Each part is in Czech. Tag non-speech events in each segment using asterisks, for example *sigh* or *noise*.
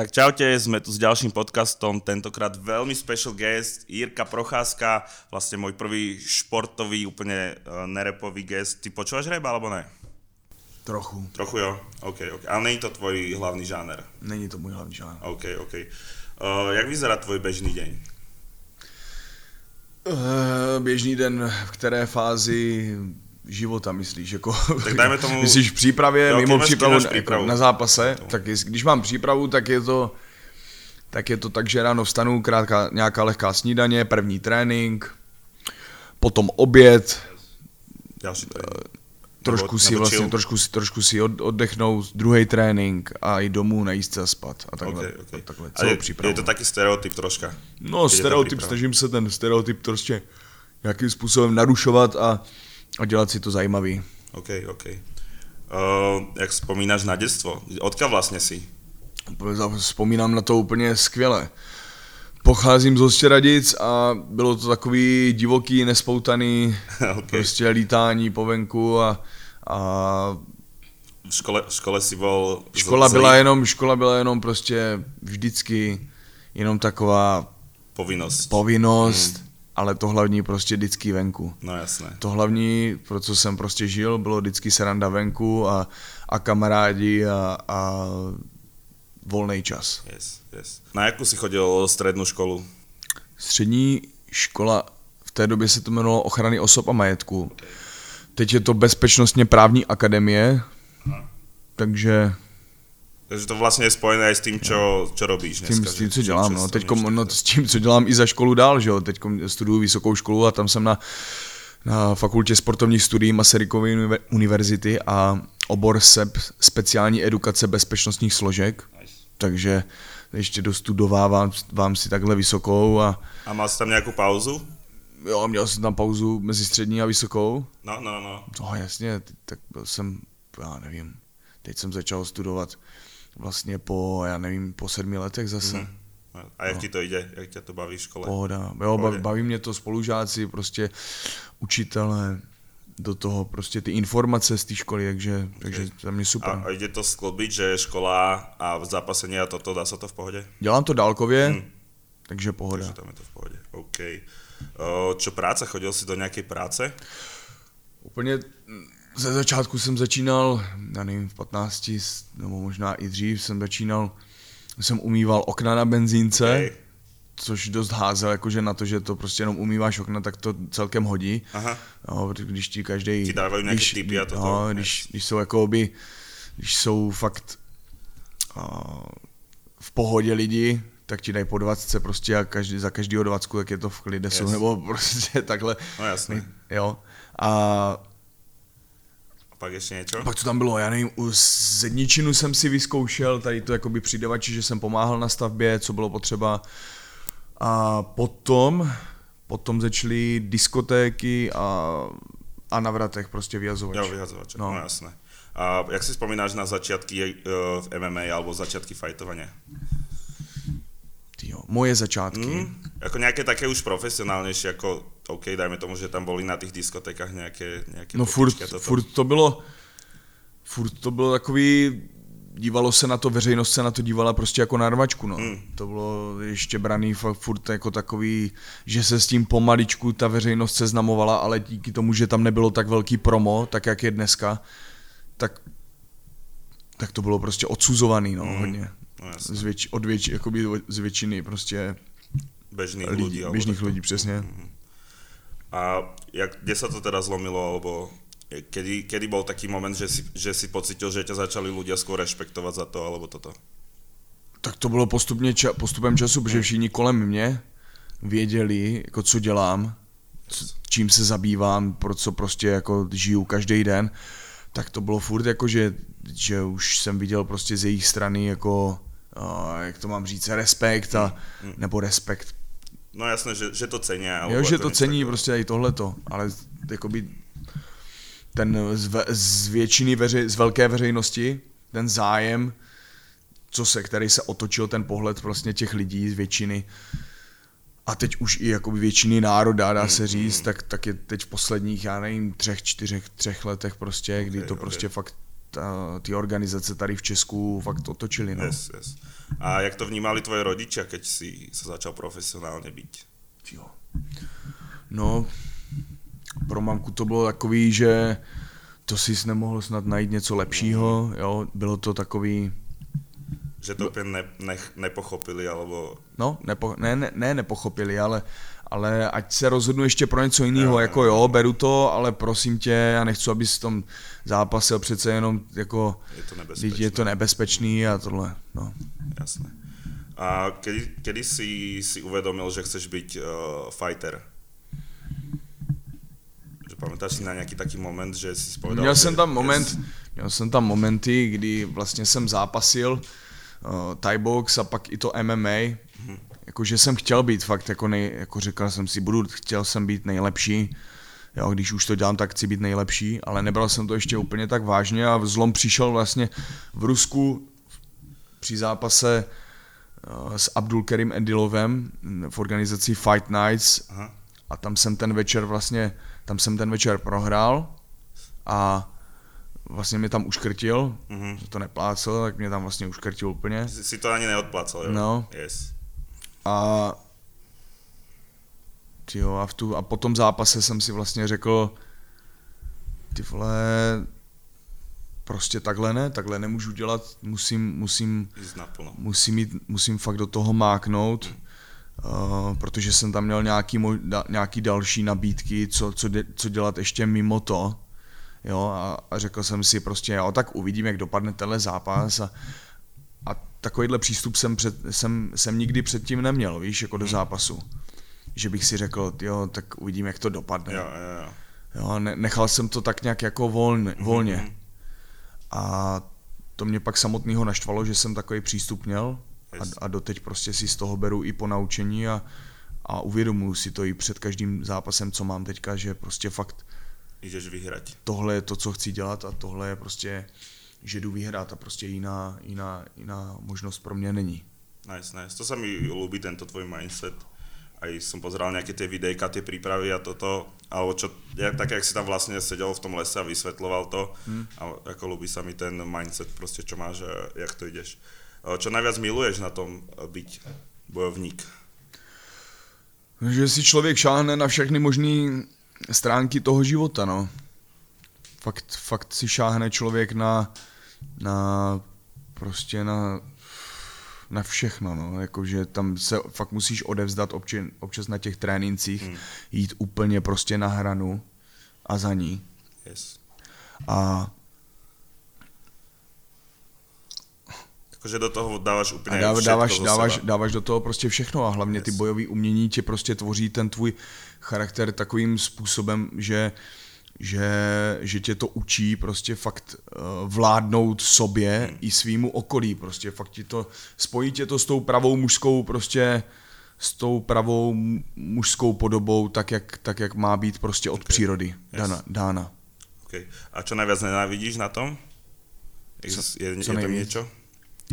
Tak čaute, sme tu s ďalším podcastom, tentokrát veľmi special guest, Jirka Procházka, vlastne môj prvý športový, úplne uh, nerepový guest. Ty počúvaš rap alebo ne? Trochu. Trochu jo, OK, OK. Ale není to tvoj hlavný žáner? Není to můj hlavní žáner. OK, OK. Uh, jak vyzerá tvoj bežný deň? Uh, běžný den v které fázi života myslíš? Jako, tak dajme tomu... Myslíš v přípravě, jo, mimo přípravu, přípravu, jako na zápase? Tak když mám přípravu, tak je to tak je to tak, že ráno vstanu, krátká, nějaká lehká snídaně, první trénink, potom oběd, Další trénink. trošku nebo, si nebo vlastně, chill. trošku, si- trošku si od, oddechnout, druhý trénink a i domů najíst se a spat a takhle, Okay, okay. a takhle A celou je, přípravu. je to taký stereotyp troška. No, stereotyp, snažím se ten stereotyp prostě nějakým způsobem narušovat a, a dělat si to zajímavý. OK, OK. Uh, jak vzpomínáš na dětstvo? Odkiaľ vlastně si? Vzpomínám na to úplně skvěle. Pocházím z Oštěradic a bylo to takový divoký, nespoutaný *laughs* OK. prostě lítání po venku a, a V škole, v škole si bol... z- škola zlý? byla jenom, škola byla jenom prostě vždycky jenom taková Povinnosť. povinnost, Hmm. Ale to hlavní prostě vždycky venku. No jasné. To hlavní, pro co jsem prostě žil, bylo vždycky seranda venku a, a kamarádi a, a volný čas. Yes, yes. Na jakú si chodil strednú školu? Střední škola, v té době se to jmenovalo ochrany osob a majetku. Teď je to bezpečnostně právní akademie, takže Takže to vlastně je spojené s tým, čo, čo robíš s tím, dneska. s tím, co dělám, no. cestovníš, Teď že- no, s tím, co dělám i za školu dál, že jo. Teď studuju vysokou školu a tam jsem na, na fakultě sportovních studií Masarykovy univer- univerzity a obor SEP, speciální edukace bezpečnostních složek, Nice. takže ještě dostudovávám vám si takhle vysokou a A si tam nějakou pauzu? jo, měl jsem tam pauzu mezi střední a vysokou. No, no, no. No jasně, tak byl jsem, já nevím, teď jsem začal studovat vlastně po, já nevím, po sedmi letech zase. Mhm. A jak ti to ide? Jak tě to baví v škole? Pohoda. Jo, Pohodě. baví, baví mě to spolužáci, prostě učitelé, do toho prostě ty informace z té školy, takže, takže za mě super. A, a ide to sklobiť, že je škola a v zápasení a toto, dá se to v pohodě? Dělám to dálkově, Hm. takže pohoda. Takže tam je to v pohodě. OK. O, čo práce? Chodil si do nějaké práce? Úplně mm, ze začátku jsem začínal, já nevím, v 15, s- nebo možná i dřív jsem začínal, jsem umýval okna na benzínce, Hej. což dost házel, jakože na to, že to prostě jenom umýváš okna, tak to celkem hodí. Aha. No, když ti každý... Ti dávají nějaké tipy a toto. No, když, když jsou jakoby, když jsou fakt uh, v pohodě lidi, tak ti dají po dvacce prostě a každý, za každýho dvacku, tak je to v klidesu, Yes. nebo prostě *laughs* takhle. No jasné. Jo. A pak ještě něco? pak to tam bylo, já nevím, u zedničinu jsem si vyzkoušel, tady to jakoby přidavači, že jsem pomáhal na stavbě, co bylo potřeba. A potom, potom začaly diskotéky a, a na vratech prostě vyjazovač. Jo, vyhazovače, no. No. jasné. A jak si vzpomínáš na začiatky eh, v MMA alebo začiatky fajtovania? Tyjo, moje začátky. Mm, jako nějaké také už profesionálnější, jako OK, dajme tomu, že tam boli na těch diskotekách nějaké, nějaké No furt, toto. furt to bylo, furt to bylo takový, dívalo se na to, veřejnost se na to dívala prostě jako na rvačku, no. Hmm. To bylo ještě braný furt jako takový, že se s tím pomaličku ta veřejnost seznamovala, ale díky tomu, že tam nebylo tak velký promo, tak jak je dneska, tak, tak to bylo prostě odsuzovaný, no, Hmm. hodně. No jasné. Z věč, od věč, jakoby z většiny prostě Bežných lidí, alebo běžných lidí, přesně. A jak, kde sa to teda zlomilo, alebo kedy, kedy bol taký moment, že si, že si pocitil, že ťa začali ľudia skôr rešpektovať za to, alebo toto? Tak to bylo postupně ča- postupem času, protože všichni kolem mě věděli, jako co dělám, co, čím se zabývám, pro co prostě jako žiju každý den, tak to bylo furt jako, že, že už jsem viděl prostě z jejich strany jako, uh, jak to mám říct, respekt a, nebo respekt. No jasné, že, že to cenia. Jo, že to cení takého. prostě i tohleto, ale jakoby ten z, ve, z většiny veři, z velké veřejnosti, ten zájem, co se, který se otočil ten pohled vlastně těch lidí z většiny, a teď už i jakoby většiny národa, dá se říct, tak, tak je teď v posledních, já nevím, třech, čtyřech, třech letech prostě, kdy Ok, to ok. prostě fakt ty organizace tady v Česku fakt otočily. No. Yes, yes. A jak to vnímali tvoje rodiče, keď si se začal profesionálně být? Jo. No, pro mamku to bylo takový, že to si nemohl snad najít něco lepšího, jo, bylo to takový... Že to úplně ne, ne, nepochopili, alebo... No, nepo, ne, ne, ne nepochopili, ale, ale ať se rozhodnu ještě pro něco jiného, jako jo, beru to, ale prosím tě, já nechci, abys v tom zápasil přece jenom jako... Je to nebezpečný. Je to nebezpečný a tohle, no. Jasné. A kedy, kedy si, si uvědomil, že chceš být uh, fighter? Pamätáš si na nějaký taký moment, že jsi povedal, Měl jsem tam moment, yes. měl jsem tam momenty, kdy vlastně jsem zápasil uh, Thai box a pak i to MMA, hmm. Jakože jsem chtěl být fakt, jako, nej, jako říkal jsem si, budu, chtěl jsem být nejlepší, jo, když už to dělám, tak chci být nejlepší, ale nebral jsem to ještě úplně tak vážně a zlom přišel vlastně v Rusku při zápase uh, s Abdul Karim Edilovem v organizaci Fight Nights Aha. a tam jsem ten večer vlastně tam jsem ten večer prohrál a vlastně mě tam uškrtil, mm-hmm. že to neplácel, tak mě tam vlastně uškrtil úplně. Jsi si to ani neodplácel, jo? No. Yes. A jo, a, v tu, a po tom zápase jsem si vlastně řekl, ty vole, prostě takhle ne, takhle nemůžu dělat, musím, musím, musím, jít, musím fakt do toho máknout. Mm Uh, protože jsem tam měl nějaký, da, nějaký další nabídky, co, co, de, co dělat ještě mimo to. Jo, a, a řekl jsem si prostě, jo, tak uvidím, jak dopadne tenhle zápas a, a takovýhle přístup jsem, před, jsem, jsem nikdy předtím neměl, víš, jako do hmm. zápasu. Že bych si řekl, jo, tak uvidím, jak to dopadne. Jo, jo, jo. jo ne, nechal jsem to tak nějak jako volně, volně. Mm-hmm. A to mě pak samotného naštvalo, že jsem takový přístup měl, a, a doteď prostě si z toho beru i po naučení a, a uvědomuji si to i před každým zápasem, co mám teďka, že prostě fakt Jdeš vyhrať. Tohle je to, co chci dělat a tohle je prostě, že jdu vyhrát a prostě jiná, jiná, jiná možnost pro mě není. Nice, nice. To se mi líbí, tento tvoj mindset. Aj som pozeral nějaké ty videjka, ty přípravy a toto, alebo čo, jak, tak jak si tam vlastně seděl v tom lese a vysvetloval to. Hmm. A jako líbí sa mi ten mindset, prostě čo máš a jak to ideš. Čo najviac miluješ na tom eh, byť bojovník? Že si člověk šáhne na všechny možné stránky toho života, no. Fakt, fakt si šáhne člověk na, na prostě na, na všechno, no. Jakože tam se fakt musíš odevzdat občas, občas na těch trénincích, hmm. jít úplně prostě na hranu a za ní. Yes. A Jakože do toho dáváš úplně a dáv, dáváš, dáváš, dáváš do toho prostě všechno a hlavně yes. ty bojové umění tě prostě tvoří ten tvůj charakter takovým způsobem, že že, že tě to učí prostě fakt uh, vládnout sobě hmm. i svýmu okolí, prostě fakt ti to, spojí tě to s tou pravou mužskou prostě s tou pravou mužskou podobou, tak jak, tak jak má být prostě od okay. přírody yes. dána. dána. Okay. A čo najviac nenávidíš na tom? Je, co, je, co je tam něco?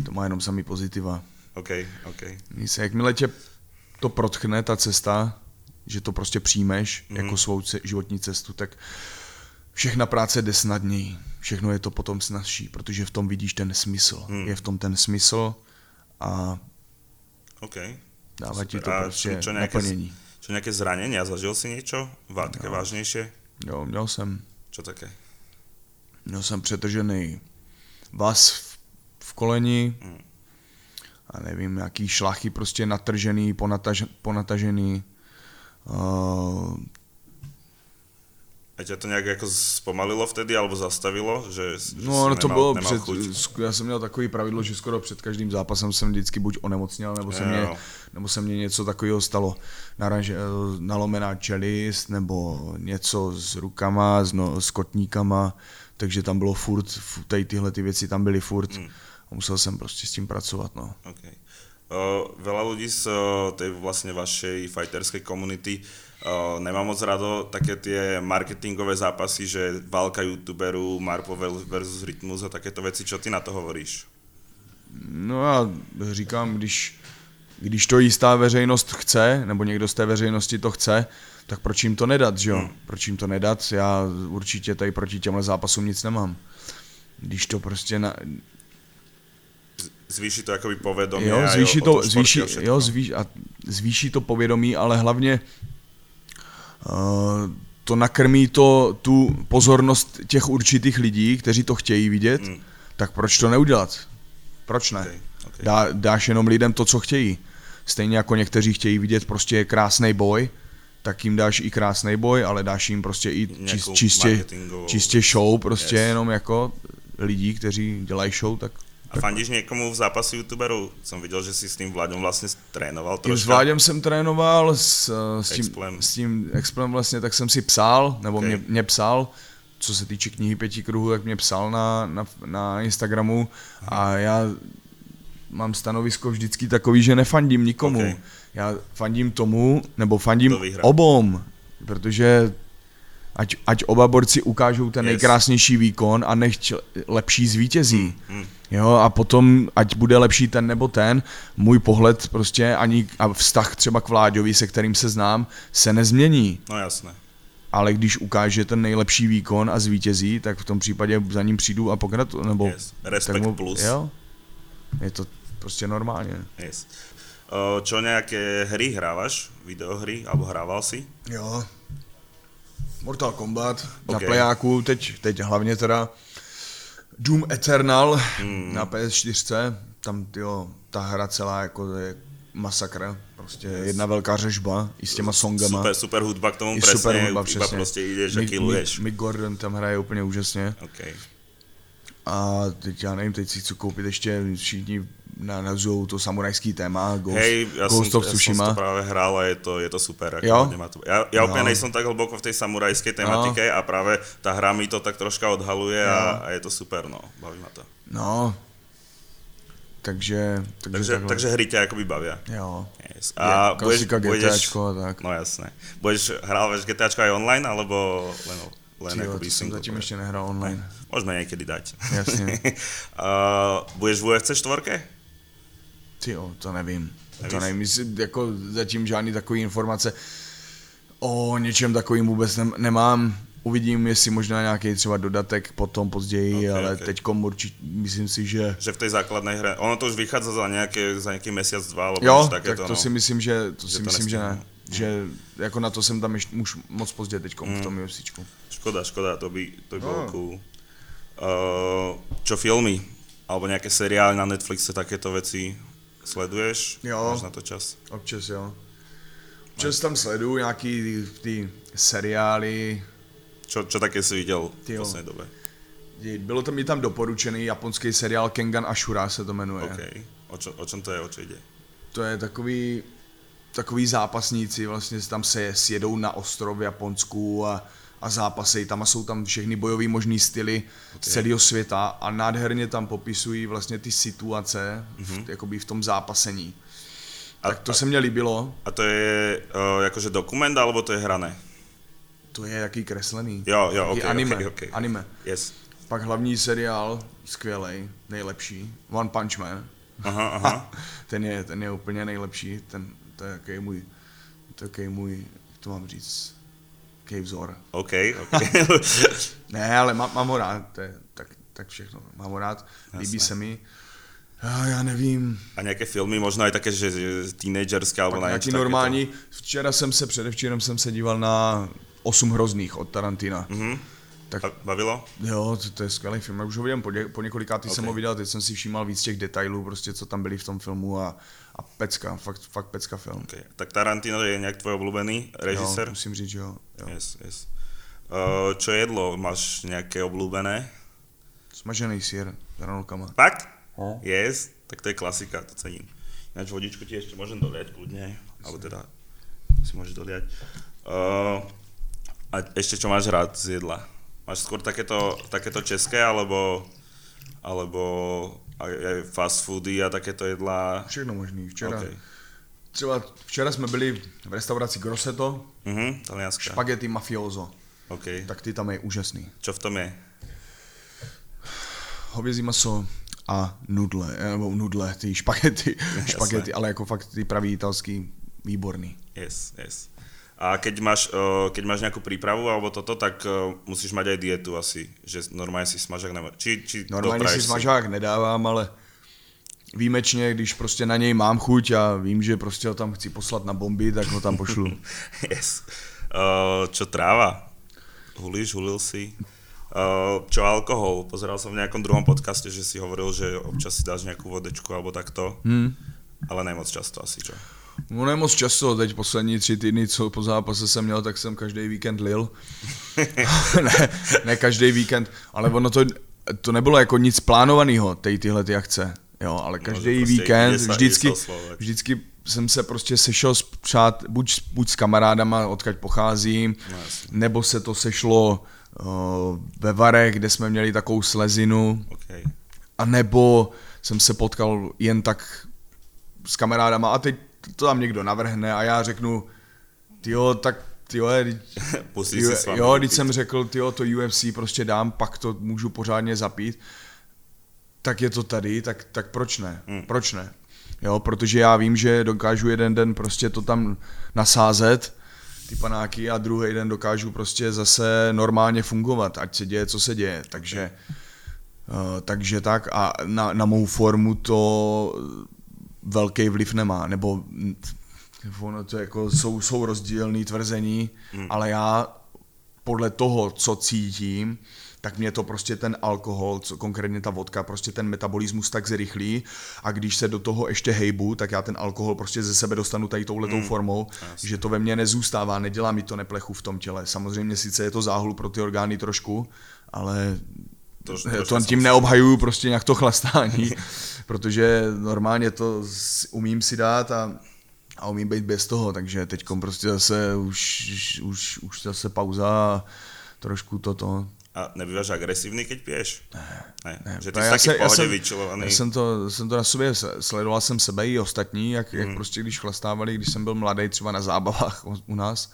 To má jenom samý pozitiva. OK, OK. Se, jakmile tě to protchne, ta cesta, že to prostě přijmeš mm. jako svou životní cestu, tak všechna práce jde snadněji. Všechno je to potom snazší, protože v tom vidíš ten smysl. Mm. Je v tom ten smysl a OK. dává ti to prostě čo, čo nějaké, naplnění. Čo nějaké zranění? A zažil si něco? Vá, také no. vážnější? Jo, měl jsem. Co také? Měl jsem přetržený vás v koleni hmm. a nevím, jaký šlachy prostě natržený, ponataž, ponatažený. A tě to nějak jako zpomalilo vtedy, alebo zastavilo? Že, že no, no to nemal, bylo před, chuť. já jsem měl takový pravidlo, že skoro před každým zápasem jsem vždycky buď onemocněl, nebo se, mě, nebo se mě něco takového stalo. Naraž, nalomená čelist, nebo něco s rukama, s, no, s kotníkama, takže tam bylo furt, tady tyhle ty věci tam byly furt. Hmm a musel jsem prostě s tím pracovat. No. Okay. Uh, veľa ľudí z uh, tej vlastne vašej fighterskej komunity uh, nemá moc rado také tie marketingové zápasy, že válka youtuberů, Marpo versus Rytmus a takéto věci. Čo ty na to hovoríš? No já říkám, když, když to jistá veřejnost chce, nebo někdo z té veřejnosti to chce, tak proč jim to nedat, že jo? Hmm. Proč jim to nedat? Já určitě tady proti těmhle zápasům nic nemám. když to prostě na, Zvýší to jakoby povedomí jo, zvýší to, o zvýší, a jo, všetko. zvýš, a zvýší to povědomí, ale hlavně uh, to nakrmí to tu pozornost těch určitých lidí, kteří to chtějí vidět, Mm. tak proč to neudělat? Proč ne? Okay, okay. Dá, dáš jenom lidem to, co chtějí. Stejně jako někteří chtějí vidět prostě krásný boj, tak jim dáš i krásný boj, ale dáš jim prostě i čist, čistě, čistě show, prostě Yes. jenom jako lidí, kteří dělají show, tak A fandíš někomu v zápase youtuberů? Jsem viděl, že si s tím Vláďom vlastně trénoval Tím troška. s Vláďem jsem trénoval, s, s, tím, Explem. s tím Explem vlastně, tak jsem si psal, nebo Okay. mě, mě psal, co se týče knihy pěti kruhů, tak mě psal na, na, na Instagramu a já mám stanovisko vždycky takový, že nefandím nikomu. Okay. Já fandím tomu, nebo fandím obom, protože ať, ať oba borci ukážou ten Yes. nejkrásnější výkon a nechť lepší zvítězí. Mm. Jo, a potom, ať bude lepší ten nebo ten, můj pohled prostě ani a vztah třeba k Vláďovi, se kterým se znám, se nezmění. No jasné. Ale když ukáže ten nejlepší výkon a zvítězí, tak v tom případě za ním přijdu a pokratu, nebo... Yes. Respekt plus. Jo, je to prostě normálně. Yes. Čo nejaké hry hrávaš? Videohry? Alebo hrával si? Jo. Mortal Kombat na Ok. plejáku, teď, teď hlavně teda Doom Eternal Hmm. na PS4, tam tyjo, ta hra celá jako je masakr, prostě Yes. jedna velká řežba i s těma songama. Super, super hudba k tomu I presne, super hudba, přesně. prostě a killuješ. Mick, Mick Gordon tam hraje úplně úžasně. Okay. A teď já nevím, teď si chci koupit ještě všichni na nazvou to samurajský téma, Ghost, Hej, ja Ghost som, of ja som Tsushima. to práve hral a je to, je to super. Ako Jo? to, ja úplne No. nejsem tak hlboko v tej samurajskej tematike a práve tá hra mi to tak troška odhaluje a, a je to super, no. Baví ma to. No, takže, takže, Takže, takhle. takže hry akoby bavia. jo. Yes. Je A budeš, klasika budeš, GTAčko a tak. No jasné. Budeš hrávaš GTAčko aj online, alebo len, len Tyjo, akoby to single zatím player? ještě nehrál online. *laughs* Môžeme niekedy dať. Jasně. *laughs* uh, budeš v UFC 4? Ty jo, to nevím. Nevíš? To nevím, jako zatím žádný takový informace o něčem takovým vůbec nem, nemám. Uvidím, jestli možná nějaký třeba dodatek potom později, Ok, ale ok. teďkom určitě myslím si, že Že v tej základnej hre, ono to už vychádza za nejaké, za nejaký mesiac, dva, alebo jo, tak takéto, to no. si myslím, že to Že si to myslím, že ne. Že jako na to jsem tam ještě už moc pozdě teďkom Mm. v tom UFCčku. Škoda, škoda, to by, to by No. cool. Uh, čo filmy? Alebo nejaké seriály na Netflixe, takéto veci sleduješ? Jo. Máš na to čas? Občas jo. Občas tam sleduju nějaký ty seriály, Čo, čo také si videl v Tyjo. poslednej dobe? Bylo to mi tam doporučený japonský seriál Kengan Ashura se to jmenuje. OK. O, čo, o čom to je, o čo ide? To je takový, takový zápasníci, vlastně tam se sjedou na ostrov v Japonsku a, a zápasej tam a jsou tam všechny bojový možný styly Ok. z celého světa a nádherně tam popisují vlastně ty situace mm-hmm. v, jakoby v tom zápasení. A, Tak to a, se mně líbilo, a to je uh, akože dokument, alebo to je hrané? to je jaký kreslený. Jo, jo, Jaký ok, anime, ok, ok. anime. Yes. Pak hlavní seriál, skvělej, nejlepší, One Punch Man. Aha, aha. *laughs* ten je, ten je úplně nejlepší, ten, to je jaký můj, to je jaký můj, jak to mám říct, jaký vzor. OK, OK. *laughs* Ne, ale má, mám ho rád, to je, tak, tak všechno, mám ho rád, líbí Jasné. se mi. Já, já nevím, A nejaké filmy, možno aj také, že pak na nějaký normální, včera jsem se, předevčírem jsem se díval na Osm hrozných od Tarantina. Mhm. Tak Ba- Bavilo? jo, to, to je skvělý film, já už ho vidím po, dě, po několikátý jsem Ok. ho viděl, teď jsem si všímal víc těch detailů, prostě co tam byly v tom filmu a, a pecka, fakt, fakt pecka film. Okay. Tak Tarantino je nejak tvoj obľúbený režisér? Jo, musím říct, že jo. jo. Yes, yes. Uh, čo jedlo? Máš nejaké obľúbené? Smažený sír s hranolkama. Fakt? No. Yes, tak to je klasika, to cením. Ináč vodičku ti ešte môžem doliať kľudne, alebo teda si môžeš doliať. Uh, a ešte čo máš rád z jedla? Máš skôr takéto, takéto české, alebo, alebo aj, aj fast foody a takéto jedlá? Všechno možný. Včera, Okay. třeba včera jsme byli v restauraci Grosseto, Mhm, talianská. špagety mafioso. OK. Tak ty tam je úžasný. Čo v tom je? Hovězí maso a nudle, nebo nudle, ty špagety, *laughs* špagety, ale jako fakt ty pravý italský, výborný. Yes, yes. A keď máš, uh, keď máš nejakú prípravu alebo toto, tak uh, musíš mať aj dietu asi, že normálne si smažák nemá. Či, či Normálně si smažák nedávám, ale výjimečně, když prostě na něj mám chuť a vím, že prostě ho tam chci poslat na bomby, tak ho tam pošlu. *laughs* yes. Uh, čo tráva? Hulíš, hulil si? Uh, čo alkohol? Pozeral som v nejakom druhom podcaste, že si hovoril, že občas si dáš nejakú vodečku alebo takto. Hmm. Ale nemoc často asi, čo? No ne moc často, teď poslední tři týdny, co po zápase jsem měl, tak jsem každý víkend lil. *laughs* ne, ne každý víkend, ale ono to, to nebylo jako nic plánovaného, tej tyhle ty akce. Jo, ale každý no, prostě víkend, vždycky, vždycky jsem se prostě sešel s přát, buď, buď s kamarádama, odkud pocházím, no, nebo se to sešlo uh, ve Varech, kde jsme měli takovou slezinu, okay. a nebo jsem se potkal jen tak s kamarádama a teď to tam někdo navrhne a já řeknu, *laughs* jo, tak jo, jo, jo, když jsem řekl, jo, to UFC prostě dám, pak to můžu pořádně zapít, tak je to tady, tak, tak proč ne? Hmm. Proč ne? Jo, protože já vím, že dokážu jeden den prostě to tam nasázet, ty panáky a druhý den dokážu prostě zase normálně fungovat, ať se děje, co se děje. Takže, uh, takže tak a na, na mou formu to velký vliv nemá, nebo ono to jako jsou, jsou rozdílné tvrzení, hmm. ale já podle toho, co cítím, tak mě to prostě ten alkohol, co konkrétně ta vodka, prostě ten metabolismus tak zrychlí a když se do toho ještě hejbu, tak já ten alkohol prostě ze sebe dostanu tady touhletou mm, formou, jasný. že to ve mně nezůstává, nedělá mi to neplechu v tom těle. Samozřejmě sice je to záhul pro ty orgány trošku, ale to, to, to tím neobhajuju prostě nějak to chlastání, *laughs* protože normálně to umím si dát a, a umím být bez toho, takže teď prostě zase už, už, už zase pauza a trošku toto, a nebýváš agresivní, keď piješ? Ne, ne. ne. Že ty jsi taky pohodě jsem, vyčilovaný. Já jsem to, jsem to na sobě, sledoval jsem sebe i ostatní, jak, mm. jak prostě když chlastávali, když jsem byl mladý třeba na zábavách u nás,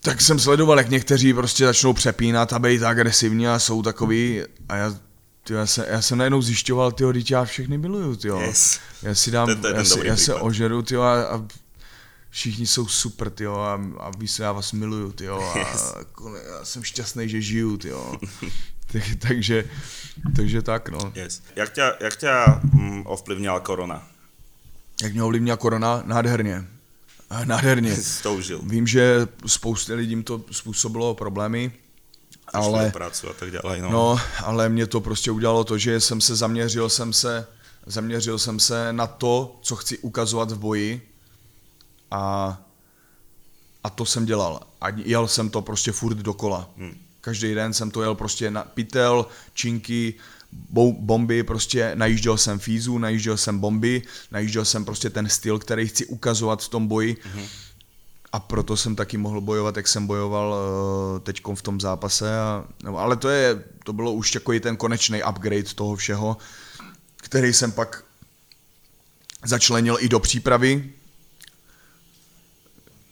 tak jsem sledoval, jak někteří prostě začnou přepínat a být agresivní a jsou takový a já Tyjo, já, se, já jsem najednou zjišťoval, tyjo, dítě, já všechny miluju, tyjo. Yes. Já si dám, ten, ten já, si, já se ožeru, tyjo, a, a všichni jsou super, tyjo, a, a víš já vás miluju, tyjo, a yes. já jsem šťastný, že žiju, tyjo. *laughs* tak, takže, takže tak, no. Yes. Jak tě, jak tě mm, ovplyvnila korona? Jak mě ovlivnila korona? Nádherně. Nádherně. *laughs* to užil. Vím, že spoustě lidím to způsobilo problémy, ale, prácu a tak dále, no. no. ale mě to prostě udělalo to, že jsem se zaměřil jsem se, zaměřil jsem se na to, co chci ukazovat v boji a, a to jsem dělal. A jel jsem to prostě furt dokola. Hmm. Každý den jsem to jel prostě na pytel, činky, bomby, prostě najížděl jsem fízu, najížděl jsem bomby, najížděl jsem prostě ten styl, který chci ukazovat v tom boji. hmm A proto jsem taky mohl bojovat, jak jsem bojoval uh, teď v tom zápase. A, no, ale to, je, to bylo už takový ten konečný upgrade toho všeho, který jsem pak začlenil i do přípravy,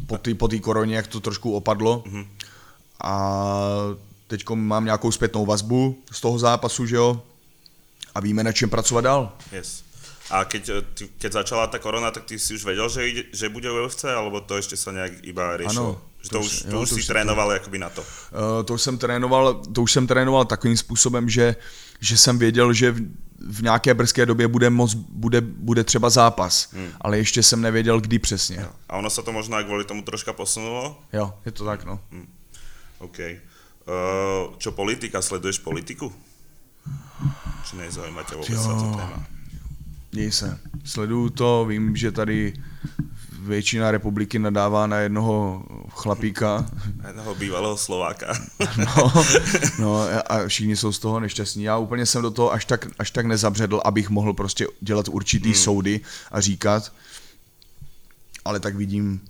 po té po koroně, jak to trošku opadlo. Mm-hmm. A teď mám nějakou zpětnou vazbu z toho zápasu, že jo? A víme, na čem pracovat dál. Yes. A keď, keď začala ta korona, tak ty si už věděl, že, že bude UFC, alebo to ještě se nějak iba riešilo? Ano, že to, to už, to jo, už to si trénoval jakoby na to? Uh, to už jsem trénoval, to už jsem trénoval takovým způsobem, že, že jsem věděl, že v, v nějaké brzké době bude, moc, bude, bude třeba zápas, hmm. ale ještě jsem nevěděl, kdy přesně. Jo. A ono se to možná kvůli tomu troška posunulo? Jo, je to tak, no. Hmm. OK. Uh, čo politika? Sleduješ politiku? Či nezajímá tě vůbec to téma? Děj se. Sleduju to, vím, že tady většina republiky nadává na jednoho chlapíka. Na jednoho bývalého Slováka. *laughs* no, no a všichni jsou z toho nešťastní. Já úplně jsem do toho až tak, až tak nezabředl, abych mohl prostě dělat určitý hmm. soudy a říkat. Ale tak vidím,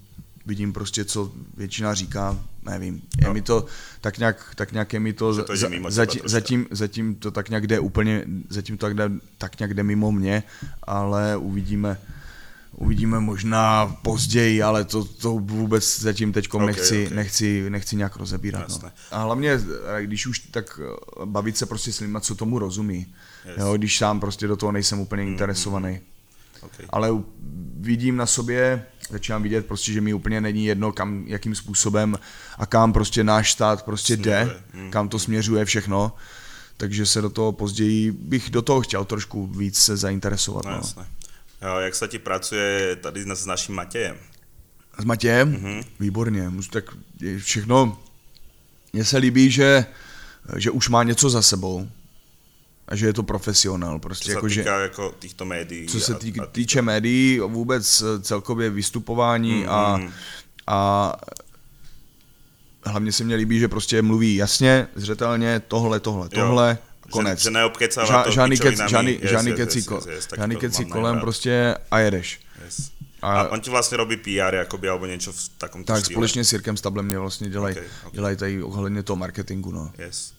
vidím prostě, co většina říká, nevím. Je no. mi to tak nějak, tak nějak je mi to, to za, zatím, zatím, zatím, to tak nějak jde úplně, zatím to tak, jde, tak nějak jde mimo mě, ale uvidíme, uvidíme možná později, ale to, to vůbec zatím teď okay, nechci, okay. nechci, nechci nějak rozebírat. No. A hlavně, když už tak bavit se prostě s lidmi, co tomu rozumí. Yes. Jo, když sám prostě do toho nejsem úplně mm, interesovaný. Okay. Ale vidím na sobě začínám vidět prostě, že mi úplně není jedno, kam, jakým způsobem a kam prostě náš stát prostě jde, Směřuje. Mm. kam to směřuje všechno. Takže se do toho později bych do toho chtěl trošku víc se zainteresovat. No, No. jasné. Jo, jak se ti pracuje tady s naším Matějem? S Matějem? Mhm. Mm-hmm. Výborně. Tak všechno, mně se líbí, že, že už má něco za sebou a že je to profesionál. Prostě Co se jako, že, týká jako týchto médií. co se tý, a- týče médií, vůbec eh, celkově vystupování Mm, a, mm. a hlavně se mně líbí, že prostě mluví jasně, zřetelně, tohle, tohle, Jo. tohle, Že- konec. Že neobkecává Ža, to žádný, kec, žádný, Yes, žádný yes, kecí, yes, yes, yes, žádný kecí kolem prostě a jedeš. Yes. A- A, on ti vlastně robí PR, jakoby, alebo něco v takom Tak štýle. společně s Jirkem Stablem mě vlastně dělají Okay, okay. dělaj tady ohledně toho marketingu, no. Yes.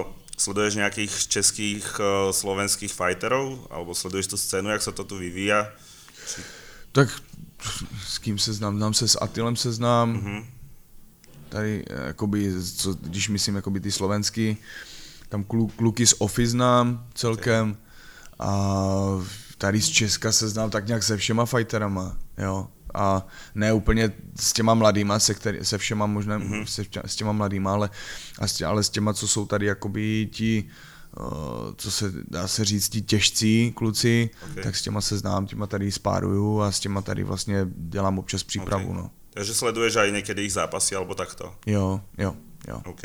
Uh, sleduješ nějakých českých, uh, slovenských fighterov? Alebo sleduješ tu scénu, jak se to tu vyvíja? Tak s kým se znám? Znám se s Atilem se znám, Mhm. tady, eh, jakoby, co, když myslím jakoby ty slovenský, tam klu, kluky z Office znám celkem a tady z Česka se znám tak nějak se všema fighterama, jo. A ne úplně s těma mladýma, se, který, se všema možná, mm-hmm. se, s těma mladýma, ale, a s tě, ale s těma, co jsou tady jakoby ti, uh, co se dá se říct, ti těžcí kluci, Ok. okay. tak s těma se znám, těma tady spáruju a s těma tady vlastně dělám občas přípravu, Ok. no. Takže sleduješ aj někdy jich zápasy, alebo takto? Jo, jo, jo. OK.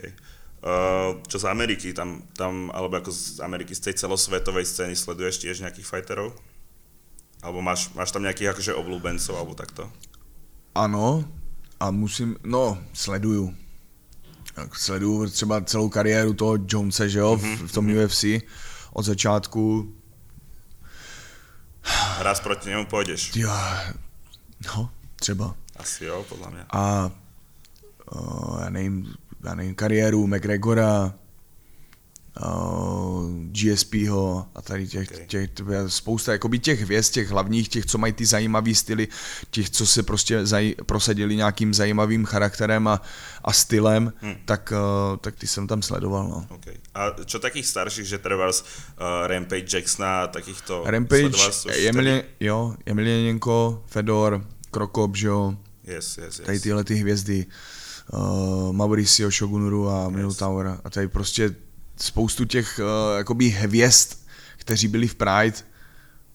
Uh, čo z Ameriky, tam, tam, alebo ako z Ameriky, z tej celosvetovej scény sleduješ tiež nejakých fighterov? Alebo máš, máš tam nejakých akože obľúbencov, alebo takto? Ano, a musím, no, sleduju. Tak sleduju třeba celou kariéru toho Jonese, že jo, v, v tom UFC od začátku. Raz proti němu pôjdeš? Jo, no, třeba. Asi jo, podľa mňa. A o, já nevím, já nevím, kariéru McGregora, o, GSPho a tady těch, Ok. okay. těch spousta jakoby těch hvězd, těch hlavních, těch, co mají ty zajímavý styly, těch, co se prostě zaj, prosadili nějakým zajímavým charakterem a, a stylem, Hm. hmm. tak, o, tak ty jsem tam sledoval, no. Okay. A čo takých starších, že treba z uh, Rampage Jacksona a takýchto Rampage, Emilien, jo, Emelianenko, Fedor, Krokop, že jo? Yes, yes, yes. tady tyhle ty hvězdy, uh, Mauricio Shogunuru a Minotaur a tady prostě spoustu těch uh, jakoby hvězd, kteří byli v Pride,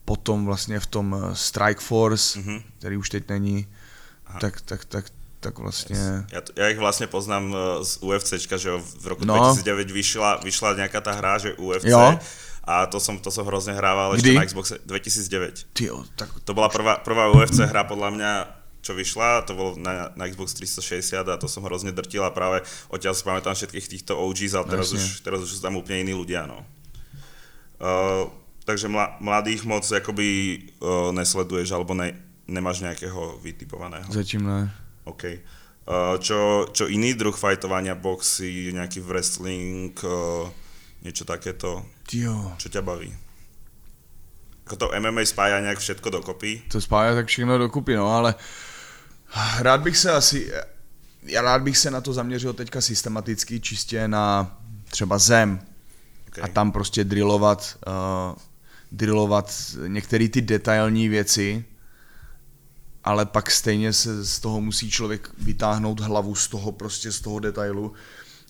potom vlastně v tom uh, Strike Force, Mhm. mm-hmm. který už teď není, tak, tak, tak, tak vlastně... Ja, to, ja ich vlastne poznám uh, z UFCčka, že jo, v roku No. 2009 vyšla, vyšla nejaká tá hra, že UFC. Jo. A to som, to som hrozne hrával ešte Kdy? na Xboxe 2009. Tyjo, tak To bola prvá, prvá UFC hra podľa mňa, čo vyšla, to bolo na, na Xbox 360 a to som hrozne drtil a práve odtiaľ si pamätám všetkých týchto OGs, ale teraz, Jasne. už, teraz už sú tam úplne iní ľudia, no. Uh, takže mla, mladých moc akoby uh, nesleduješ, alebo ne, nemáš nejakého vytipovaného. zatím ne. OK. Uh, čo, čo iný druh fajtovania, boxy, nejaký wrestling, uh, niečo takéto, Tyjo, čo ťa baví? Ako to MMA spája nejak všetko dokopy? to spája tak všechno dokupy, no, ale rád bych se asi, já rád bych se na to zaměřil teďka systematicky, čistě na třeba zem Okay. a tam prostě drillovat, uh, drillovat některé ty detailní věci, ale pak stejně se z toho musí člověk vytáhnout hlavu z toho prostě z toho detailu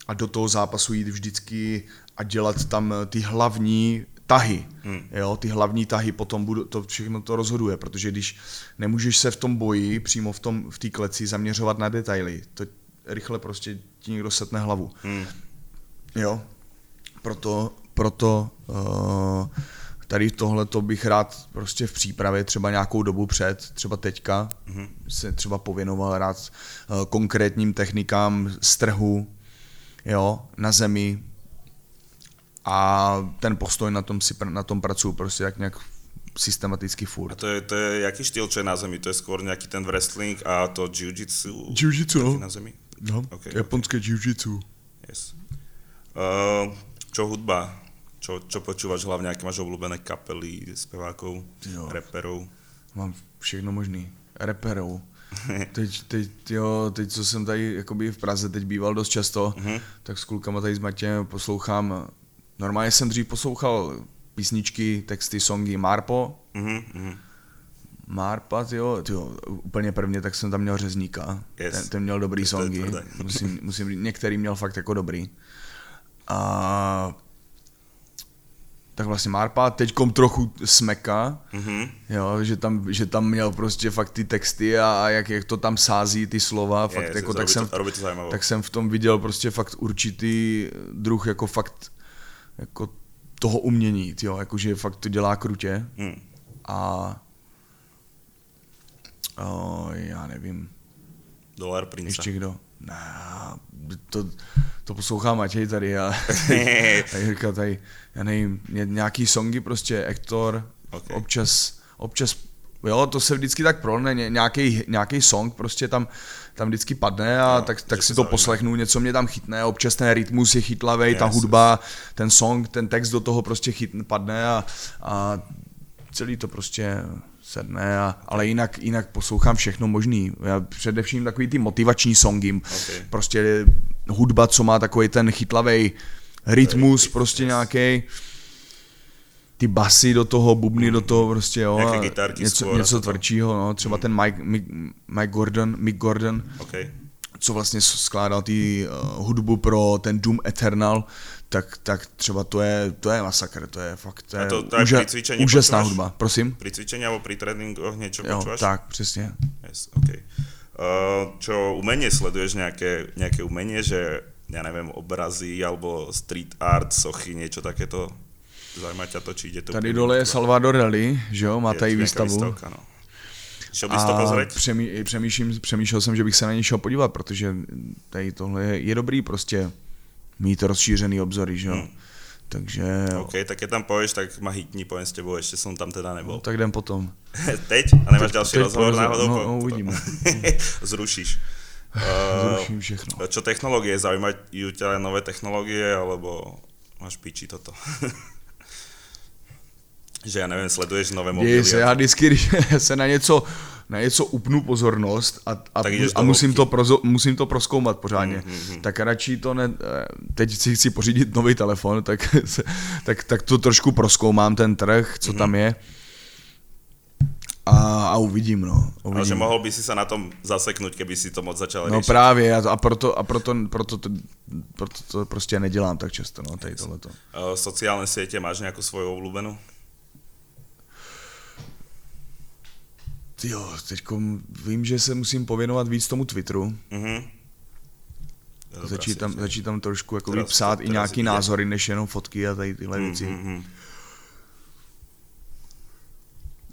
a do toho zápasu jít vždycky a dělat tam ty hlavní tahy. Hmm. Jo, ty hlavní tahy potom budou, to všechno to rozhoduje, protože když nemůžeš se v tom boji přímo v tom v té kleci zaměřovat na detaily, to rychle prostě ti někdo setne hlavu. Hmm. Jo, proto, proto uh, tady tohle to bych rád prostě v přípravě třeba nějakou dobu před, třeba teďka, Mhm. se třeba pověnoval rád uh, konkrétním technikám strhu, jo, na zemi a ten postoj na tom, si, na tom pracuju prostě jak nějak systematicky A furt. to je, to je jaký štýl, čo je na zemi? To je skôr nejaký ten wrestling a to jiu-jitsu? Jiu-jitsu, no. na zemi? no Ok, japonské jiu-jitsu. Yes. Uh, čo hudba? Čo, čo počúvaš hlavne, aké máš obľúbené kapely, spevákov, Jo. reperov? Mám všechno možný. Reperou. *laughs* Teď, teď, jo, teď, co jsem tady jakoby v Praze teď býval dost často, Mhm. tak s klukama tady s Matějem poslouchám, normálně jsem dřív poslouchal písničky, texty, songy Marpo, Mhm, mhm. Marpat, jo, úplně prvně, tak jsem tam měl Řezníka. Yes. Ten, ten měl dobrý songy. *laughs* Musím, musím, říct, některý měl fakt jako dobrý. A tak vlastně Marpa, teďkom trochu smeka, Mhm. jo, že tam, že tam měl prostě fakt ty texty a, a jak, jak to tam sází ty slova, fakt Yes, jako, yes, tak jsem, to, tak jsem v tom viděl prostě fakt určitý druh jako fakt jako toho umění, jo, jakože fakt to dělá krutě Hm. a o, já nevím, Dolar princa. ještě kdo. Ne, to, to poslouchá Matěj tady a *laughs* říká tady, já nevím, ně- nějaký songy prostě, Ektor, Ok. občas, občas, jo, to se vždycky tak prolne, ně- nějaký, nějaký song prostě tam, tam vždycky padne a No, tak, tak si to zaujme. poslechnu, něco mě tam chytne, občas ten rytmus je chytlavý, ta Yes, hudba, ten song, ten text do toho prostě chytne, padne a, a celý to prostě sedne, a, ale jinak, jinak poslouchám všechno možný. Já především takový ty motivační songy, Ok. prostě hudba, co má takový ten chytlavý rytmus, Rytmus, prostě yes. nějaký ty basy do toho, bubny do toho, prostě jo. Nějaké gitarky něco, skôr a něco toto. tvrdšího, no, třeba ten Mike, Mike, Mike Gordon, Mick Gordon, OK. co vlastně skládal ty uh, hudbu pro ten Doom Eternal, tak, tak třeba to je, to je masakr, to je fakt, to je, to- to aj úža- úžasná počúvaš? hudba, prosím. Pri cvičení alebo pri tréningoch niečo Jo, počúvaš? tak, přesně. Yes, OK. Uh, čo umenie sleduješ nejaké, nejaké umenie, že ja neviem, obrazy alebo street art, sochy, niečo takéto? Zajímá ťa to, či ide to... Tady dole je? Salvador Rally, že jo, má Je tady výstavu. výstavka, no. Šiel bys to A pozrieť? přemý, přemýšlím, přemýšlel jsem, že bych se na ně šel podívat, protože tady tohle je, je dobrý prostě mít rozšířený obzory, že jo. Hmm. Takže OK, tak keď tam poješ, tak ma hitni, poviem s tebou, ešte som tam teda nebol. tak jdem potom. *laughs* Teď? A nemáš Teď- ďalší teď rozhovor náhodou? no, no, uvidíme. *laughs* Zrušíš. Uh, *laughs* Zruším všechno. Čo technológie? Zaujímajú ťa nové technológie, alebo máš piči toto? Že já nevím, sleduješ nové mobily. Děje se, já vždycky, když *laughs* se na něco, na něco upnu pozornost a, a, a musím, to prozo, musím to proskoumat pořádně, Mm, mm, mm. tak radši to ne, teď si chci pořídit nový telefon, tak, *laughs* se, tak, tak to trošku proskoumám ten trh, co Mhm. tam je a, a uvidím, no. Ale že Uvidím. mohl by si sa na tom zaseknúť, keby si to moc začal No riešiť. právě a, a proto, a proto, proto, to, proto to prostě nedělám tak často, no, tady tohleto. Uh, sociálne siete máš nejakú svoju obľúbenú? Jo, teďko vím, že se musím pověnovat víc tomu Twitteru, Mhm. Dobrá začít tam, začít tam trošku jako Teraz- psát i teraz nějaký ide. názory, než jenom fotky a tady tyhle věci. Mhm, mhm.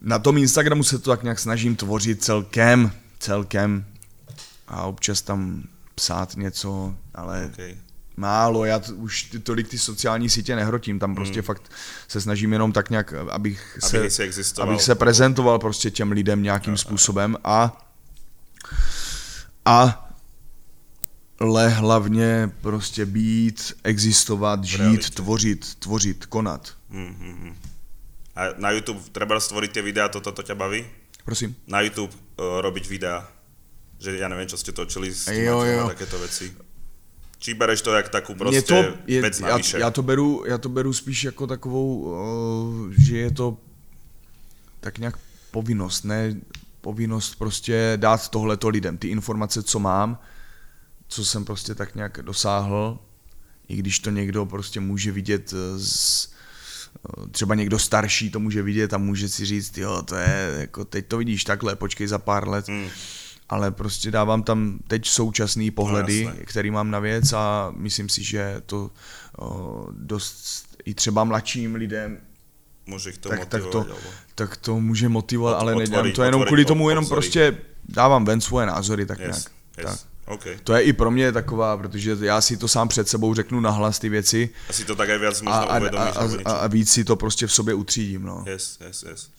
Na tom Instagramu se to tak nějak snažím tvořit celkem, celkem a občas tam psát něco, ale Okay. Málo, já t- už ty, tolik ty sociální sítě nehrotím, tam prostě fakt se snažím jenom tak nějak, abych se, Aby si existoval. abych se prezentoval prostě těm lidem nějakým způsobem a a ale hlavně prostě být, existovat, žít, realitě. tvořit, tvořit, konat. Mhm, mhm. A na YouTube treba stvoriť tie videá, toto to ťa baví? Prosím. Na YouTube uh, robiť videá? Že ja neviem, čo ste točili s tím Jo, jo. takéto veci. Či bereš to jak Mně prostě to je, vec já, já, to beru, já to beru spíš jako takovou, uh, že je to tak nějak povinnost, ne povinnost prostě dát tohleto lidem, ty informace, co mám, co jsem prostě tak nějak dosáhl, i když to někdo prostě může vidět z, eh, třeba někdo starší to může vidět a může si říct, jo, to je, jako teď to vidíš takhle, počkej za pár let, Mm. Ale prostě dávám tam teď současný pohledy, No, který mám na věc a myslím si, že to o, dost i třeba mladším lidem ich to tak, tak, to, tak to může motivovat, Ot- ale otvoriť- nedělám to jenom otvoriť kvůli tomu, jenom prostě dávám ven svoje názory, tak nějak. Yes, yes. Tak. OK. To je i pro mě taková, protože já si to sám před sebou řeknu nahlas ty věci Asi to tak aj viac a, a, a, uvedomíš, a, a, niečo. a víc si to prostě v sobě utřídím. No. Yes, yes, yes.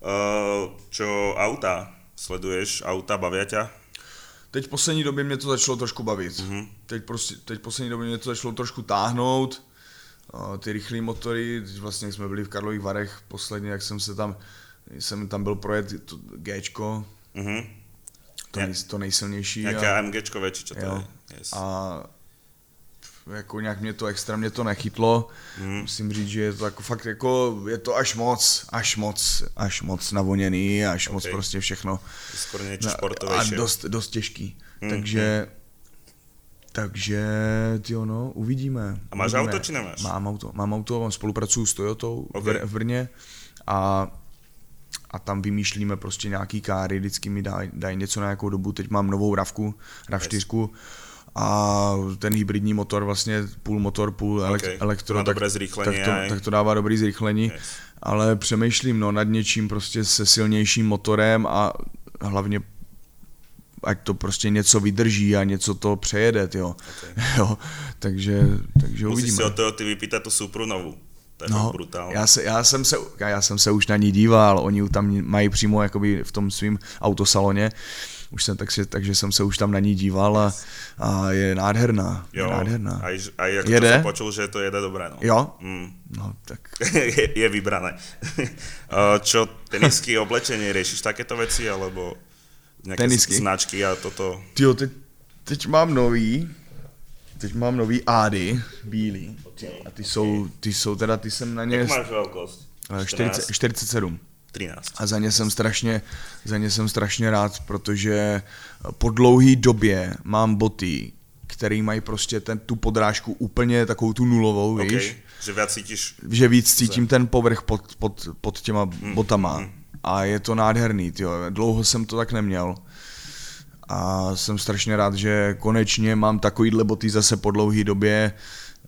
Uh, čo auta? Sleduješ auta, bavia ťa? Teď v poslední době mě to začalo trošku bavit. Mhm. Mm-hmm. Teď, prostě, teď poslední době mě to začalo trošku táhnout. A ty rychlé motory, teď vlastně jsme byli v Karlových Varech posledně, jak jsem se tam, jsem tam byl projet to Gčko, Mhm. to, nej, to nejsilnější. Nejaké a, AMGčkové, či čo to jo, je? Yes. a jako nějak mě to extra mě to nechytlo. Hmm. Musím říct, že je to jako fakt jako, je to až moc, až moc, až moc navoněný, až okay. moc prostě všechno. Skoro něco. A dost, dost těžký. Hmm. Takže, takže, jo no, uvidíme. A máš uvidíme. auto, či nemáš? Mám auto, mám auto, spolupracuju s Toyotou okay. v, v Brně a a tam vymýšlíme prostě nějaký káry, vždycky mi dají daj něco na nějakou dobu, teď mám novou RAVku, RAV4 a ten hybridní motor vlastně půl motor, půl okay. elektro, tak, tak, to, tak to dává dobrý zrychlení, yes. ale přemýšlím no, nad něčím prostě se silnějším motorem a hlavně ať to prostě něco vydrží a něco to přejede, jo. Okay. *laughs* jo takže, takže Musíš uvidíme. si od toho ty vypýtat tu Supru novou. To je no, brutální. Já, se, já, jsem se, já jsem se už na ní díval, oni tam mají přímo jakoby v tom svém autosaloně, už jsem, takže, takže jsem se už tam na ní díval a, a je nádherná. Jo, je nádherná. A, a jak jede? jsem počul, že to jede dobré. No. Jo? Mm. No, tak. *laughs* je, je vybrané. *laughs* Čo, tenisky, oblečenie, riešiš takéto veci, alebo nějaké tenisky? značky a toto? Jo, teď, teď mám nový, teď mám nový Ády, bílý. A ty jsou, ty jsou teda, ty jsem na ně... Jak máš velkost? 40, 47. 13. A za ně jsem strašně, za ně jsem strašně rád, protože po dlouhé době mám boty, které mají prostě ten, tu podrážku úplně takovou tu nulovou, okay. víš? Že víc cítíš... Že víc cítím ten povrch pod, pod, pod těma mm. botama. Mm. A je to nádherný, tyjo. Dlouho jsem to tak neměl. A jsem strašně rád, že konečně mám takovýhle boty zase po dlouhé době,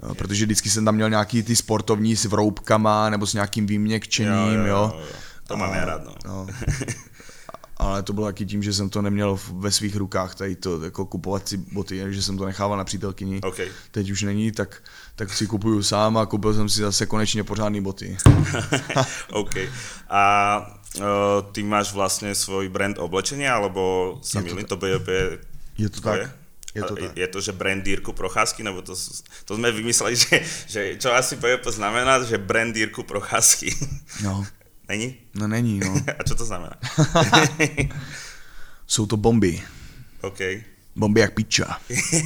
Jo, protože vždycky jsem tam měl nějaký ty sportovní s vroubkama nebo s nějakým výměkčením, jo. jo, jo. jo. To mám já rád, no. no. Ale to bylo taky tím, že jsem to neměl ve svých rukách, tady to jako kupovat si boty, že jsem to nechával na přítelkyni. Okay. Teď už není, tak, tak si kupuju sám a koupil jsem si zase konečně pořádný boty. *laughs* OK. A uh, ty máš vlastně svůj brand oblečení, alebo sa milím, to BJP je to tak. Je? Je to, tak. je to, že brand Jirku Procházky, nebo to, to jsme vymysleli, *laughs* že, že čo asi BJP znamená, že brand Jirku Procházky. No. *laughs* Není? No není, no. A co to znamená? Jsou to bomby. OK. Bomby jak piča.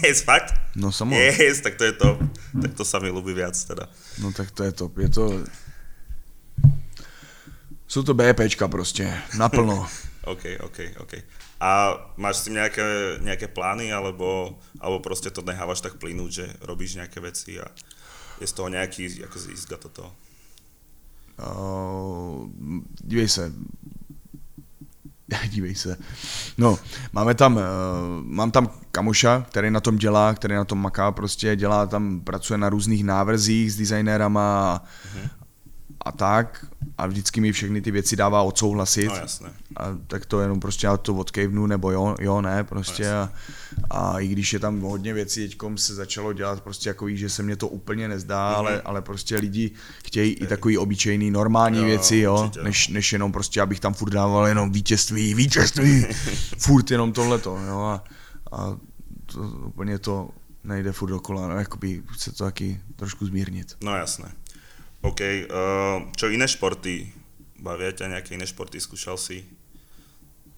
Yes, fakt? No samozřejmě. Yes, tak to je to. Tak to sami ľubí viac teda. No tak to je to. Je to... Jsou to BPčka prostě, naplno. OK, OK, OK. A máš s tím nějaké, nějaké plány, alebo, alebo prostě to necháváš tak plynout, že robíš nějaké věci a je z toho nějaký jako získat toto? Uh, dívej se, *laughs* dívej se. No, máme tam, uh, mám tam kamoša, který na tom dělá, který na tom maká, prostě dělá tam, pracuje na různých návrzích s designérama a, uh-huh. A tak a vždycky mi všechny ty věci dává odsouhlasit. No jasné. A tak to jenom prostě já to odkejvnu, nebo jo, jo, ne, prostě. No, a, a, i když je tam hodně věcí, teďkom se začalo dělat prostě jako že se mně to úplně nezdá, mm-hmm. ale, ale prostě lidi chtějí i takový obyčejný, normální jo, věci, jo, než, než jenom prostě, abych tam furt dával jenom vítězství, vítězství, *laughs* furt jenom tohleto, jo, a, a to, úplně to nejde furt dokola, no, jakoby chce to taky trošku zmírnit. No jasné. OK. Uh, čo iné športy? Bavia ťa nejaké iné športy? Skúšal si?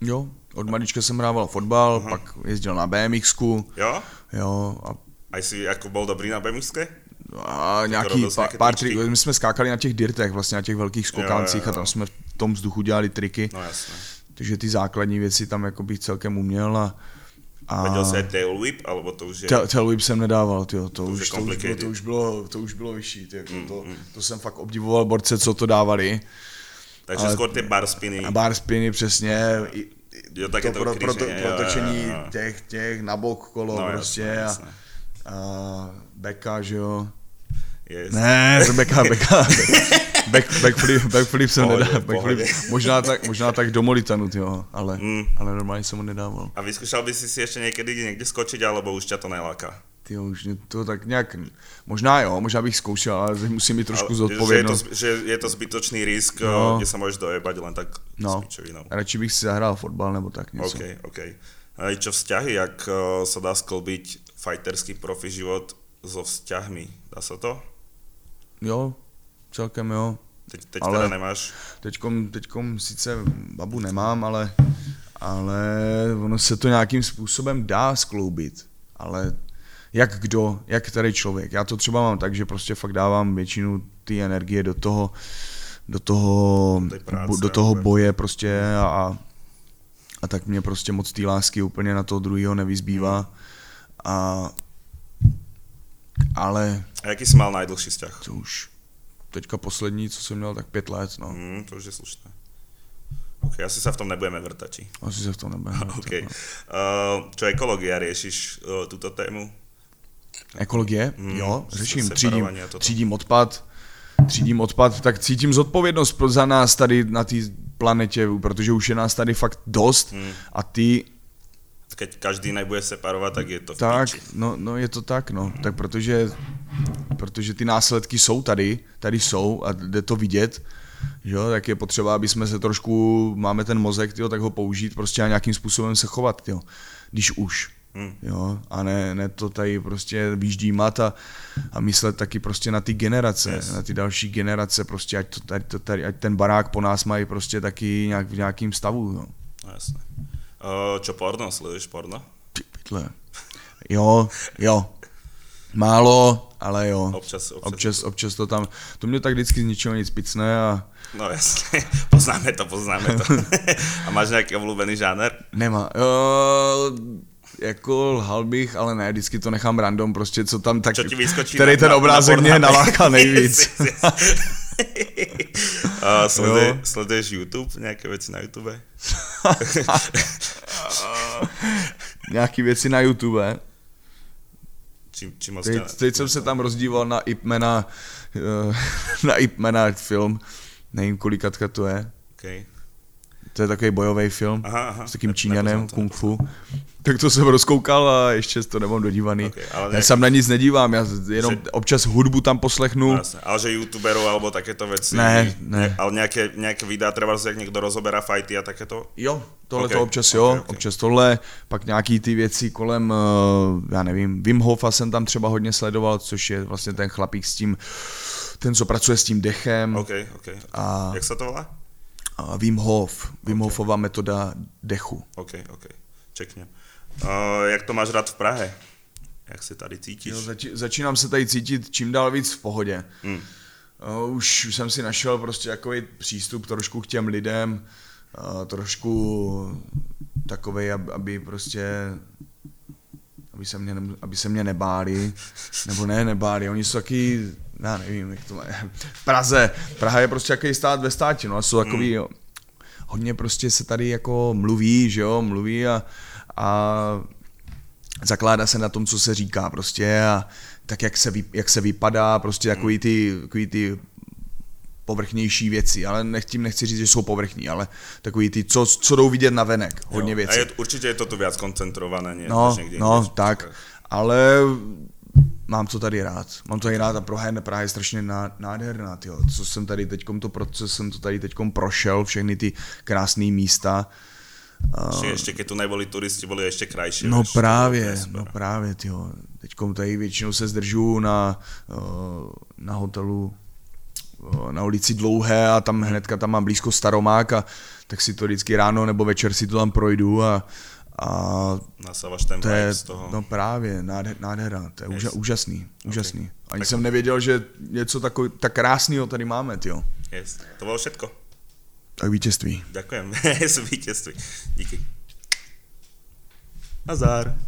Jo, od malička jsem hrával fotbal, uh-huh. pak jezdil na bmx Jo? Jo. A... a jsi jako byl dobrý na bmx A nějaký pa, pár triků, my jsme skákali na těch dirtech, vlastně na těch velkých skokáncích a tam jsme v tom vzduchu dělali triky. No jasně. Takže ty základní věci tam jako bych celkem uměl a a... Věděl jsi tail whip, alebo to už je... Tail, tail whip jsem nedával, tyjo, to, to, už, to, už bylo, to, už bylo, to už bylo vyšší, tyjo, mm, to, mm. to jsem fakt obdivoval borce, co to dávali. Takže ale, skoro ty bar spiny. Bar spiny, přesně. Jo, tak to, je to pro, pro, to, pro točení těch, těch na bok kolo no, prostě jasné, a, a beka, že jo. Yes. Ne, beka, beka. *laughs* back, backflip, backflip jsem nedal. Backflip, možná tak, možná tak do Molitanu, jo, ale, mm. ale normálně jsem ho nedával. A vyzkoušel bys si ještě někdy někde skočit, alebo už tě to neláká? Ty už mě to tak nějak, možná jo, možná bych zkoušel, ale musím mít trošku zodpovědnost. Že je to, že je to zbytočný risk, no. kde se můžeš dojebať len tak no. Radši bych si zahrál fotbal nebo tak něco. OK, OK. A čo vzťahy, jak uh, sa dá sklbiť fighterský profi život so vzťahmi? Dá se to? Jo, celkem jo. Teď, teď ale teda nemáš? Teďkom, teďkom sice babu nemám, ale, ale ono se to nějakým způsobem dá skloubit. Ale jak kdo, jak který člověk. Já to třeba mám tak, že prostě fakt dávám většinu té energie do toho, do toho, práce, do toho nebo- boje prostě a, a tak mě prostě moc té lásky úplně na toho druhého nevyzbývá. A, ale A jaký jsi mal najdlhší vzťah? to už teďka poslední, co jsem měl, tak pět let, no. Hmm, to už je slušné. OK, asi sa v tom nebudeme vrtať. či? Asi se v tom nebude. OK. Uh, čo ekologia, riešiš uh, túto tému? Ekologie? Mm, jo, se- řeším, třídím, třídím odpad, třídím odpad, tak cítím zodpovědnost za nás tady na té planetě, protože už je nás tady fakt dost Mm. a ty, Keď každý nebude separovat, tak je to tak, píči. no, no je to tak, no, tak protože, protože ty následky jsou tady, tady jsou a jde to vidět, že jo, tak je potřeba, aby jsme se trošku, máme ten mozek, tyjo, tak ho použít prostě a nějakým způsobem se chovat, tyjo, když už. Hmm. Jo, a ne, ne to tady prostě výždímat a, a myslet taky prostě na ty generace, Yes. na ty další generace, prostě ať, to, tady, to, tady, ať ten barák po nás mají prostě taky nějak, v nějakým stavu, no. Jasné. Uh, čo porno? Sleduješ porno? Ty pytle. Jo, jo. Málo, ale jo. Občas, občas. Občas, občas to tam, to mě tak vždycky z ničeho nic picne a No jasne, *laughs* poznáme to, poznáme to. *laughs* A máš nějaký oblúbený žáner? nemá. Jo, jako lhal bych, ale ne, vždycky to nechám random, prostě co tam tak, Čo ti vyskočí který na- ten obrázek na mě naláká nejvíc. Yes, yes, yes. Uh, sleduje, Jo. sleduješ YouTube, nějaké věci na YouTube? *laughs* Nějaký věci na YouTube. Čím, čím Teď, teď jsem se tam rozdíval na Ipmana, eh, *laughs* na Ipmana film, nevím kolikatka to je. Okay. To je takový bojový film Aha, aha. s takým Ne- Číňanem, kung fu. Tak to jsem rozkoukal a ještě to nemám dodívaný. Ok, ale já sám na nic nedívám, já jenom Že- občas hudbu tam poslechnu. No, jasné. Ale že youtuberov alebo takéto veci. Ne, ne. Ale nějaké, nějaké videa, třeba jak někdo rozoberá fighty a takéto? Jo, tohle Ok, to občas jo, ok. občas tohle, pak nějaký ty věci kolem, eh, já nevím, Wim Hofa jsem tam třeba hodně sledoval, což je vlastně ten chlapík s tím, ten, co pracuje s tím dechem. OK, OK. A- Jak se to volá? A Wim Hof, Wim Ok. Hofova metoda dechu. OK, OK. Čeknem. Uh, jak to máš rád v Prahe? Jak se tady cítíš? Jo, zači, začínám se tady cítit čím dál víc v pohodě. Hmm. Uh, už jsem si našel prostě takový přístup trošku k těm lidem, uh, trošku takový, aby, aby prostě aby se, mě, ne- aby se mě nebáli, nebo ne nebáli, oni jsou taky, já nevím, jak to má, v *laughs* Praze, Praha je prostě jaký stát ve státě, no a jsou takový, Hmm. hodně prostě se tady jako mluví, že jo, mluví a, a zakládá se na tom, co se říká prostě a tak, jak se, vy, jak se vypadá, prostě takový ty, takový ty povrchnější věci, ale nech, tím nechci říct, že jsou povrchní, ale takový ty, co, co jdou vidět na venek, hodně Jo. věcí. A je, určitě je to tu viac koncentrované, nie? No, než někde no, jinde. tak, ale mám to tady rád. Mám to tady rád a Praha, Praha je strašně ná- nádherná, tyjo. Co jsem tady teďkom to, pro- co jsem to tady teďkom prošel, všechny ty krásné místa. Či ještě, keď tu neboli turisti, boli ještě krajší. No vieš, právě, no právě, tyjo. Teďkom tady většinou se zdržu na, eh, na hotelu eh, na ulici Dlouhé a tam hnedka tam mám blízko Staromák a tak si to vždycky ráno nebo večer si to tam projdu a, a Nasávaš ten to je, z toho. no právě, nádher, nádhera, to je úža, úžasný, úžasný. Ani Tak- jsem nevěděl, že něco takový, tak krásného tady máme, tyjo. Yes. To bolo všetko. Tak vítězství. Ďakujem. *laughs* Vítězství. Díky. Nazar.